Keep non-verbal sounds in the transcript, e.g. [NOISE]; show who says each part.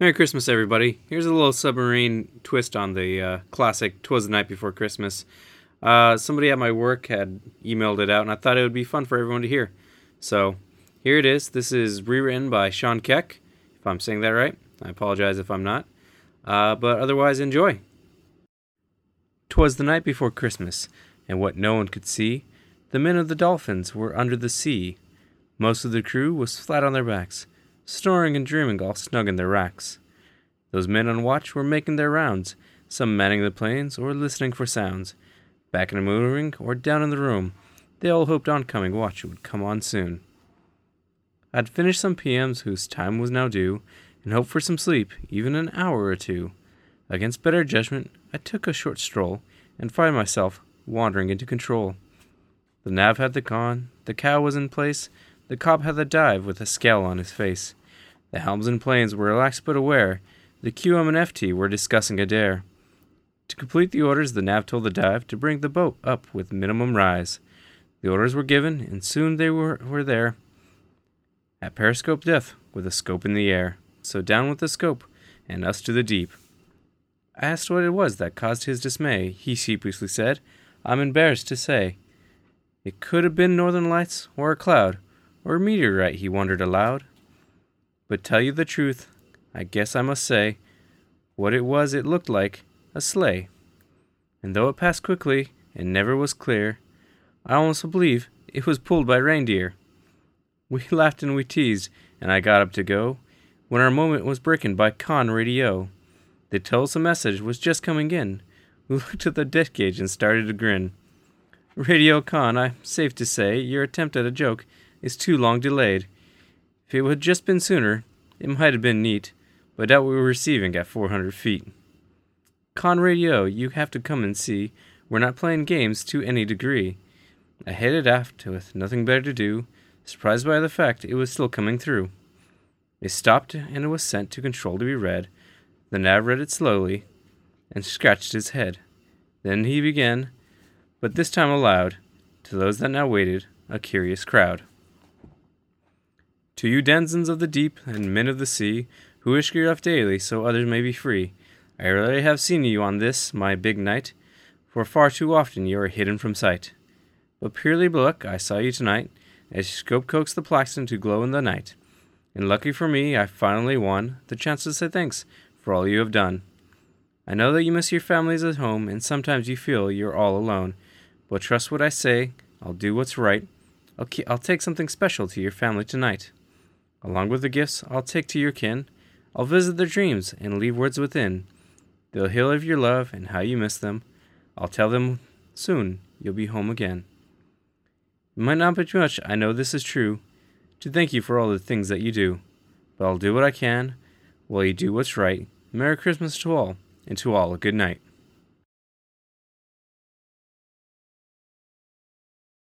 Speaker 1: Merry Christmas, everybody. Here's a little submarine twist on the uh, classic Twas the Night Before Christmas. Uh, somebody at my work had emailed it out, and I thought it would be fun for everyone to hear. So here it is. This is rewritten by Sean Keck, if I'm saying that right. I apologize if I'm not. Uh, but otherwise, enjoy. Twas the night before Christmas, and what no one could see, the men of the Dolphins were under the sea. Most of the crew was flat on their backs snoring and dreaming all snug in their racks. Those men on watch were making their rounds, some manning the planes or listening for sounds. Back in the maneuvering or down in the room, they all hoped oncoming watch would come on soon. I'd finished some PMs whose time was now due, and hoped for some sleep, even an hour or two. Against better judgment, I took a short stroll, and find myself wandering into control. The nav had the con, the cow was in place, the COB had the dive with a scowl on his face. The helms and planes were relaxed but aware. The QM and FT were discussing a dare. To complete the orders, the nav told the dive to bring the boat up with minimum rise. The orders were given, and soon they were, were there. At periscope depth, with a scope in the air. So down with the scope, and us to the deep. I asked what it was that caused his dismay. He sheepishly said, I'm embarrassed to say. It could have been northern lights, or a cloud, or a meteorite, he wondered aloud. But tell you the truth, I guess I must say, what it was it looked like a sleigh. And though it passed quickly and never was clear, I almost believe it was pulled by reindeer. [LAUGHS] We laughed and we teased, and I got up to go, when our moment was broken by con radio. They told us a message was just coming in. We [LAUGHS] looked at the deck gauge and started to grin. Radio Con, I'm safe to say, your attempt at a joke is too long delayed. If it had just been sooner, it might have been neat, but that we were receiving at 400 feet. Con radio, you have to come and see. We're not playing games to any degree. I headed aft with nothing better to do, surprised by the fact it was still coming through. It stopped and it was sent to control to be read. The nav read it slowly and scratched his head. Then he began, but this time aloud, to those that now waited, a curious crowd. To you denizens of the deep and men of the sea, who wish your life daily so others may be free, I rarely have seen you on this, my big night, for far too often you are hidden from sight. But purely luck, I saw you tonight, as scope coaxed the plankton to glow in the night. And lucky for me, I finally won the chance to say thanks for all you have done. I know that you miss your families at home, and sometimes you feel you're all alone. But trust what I say, I'll do what's right. I'll, ke- I'll take something special to your family tonight. Along with the gifts I'll take to your kin, I'll visit their dreams and leave words within. They'll hear of your love and how you miss them. I'll tell them soon you'll be home again. It might not be much, I know this is true, to thank you for all the things that you do. But I'll do what I can while you do what's right. Merry Christmas to all, and to all a good night.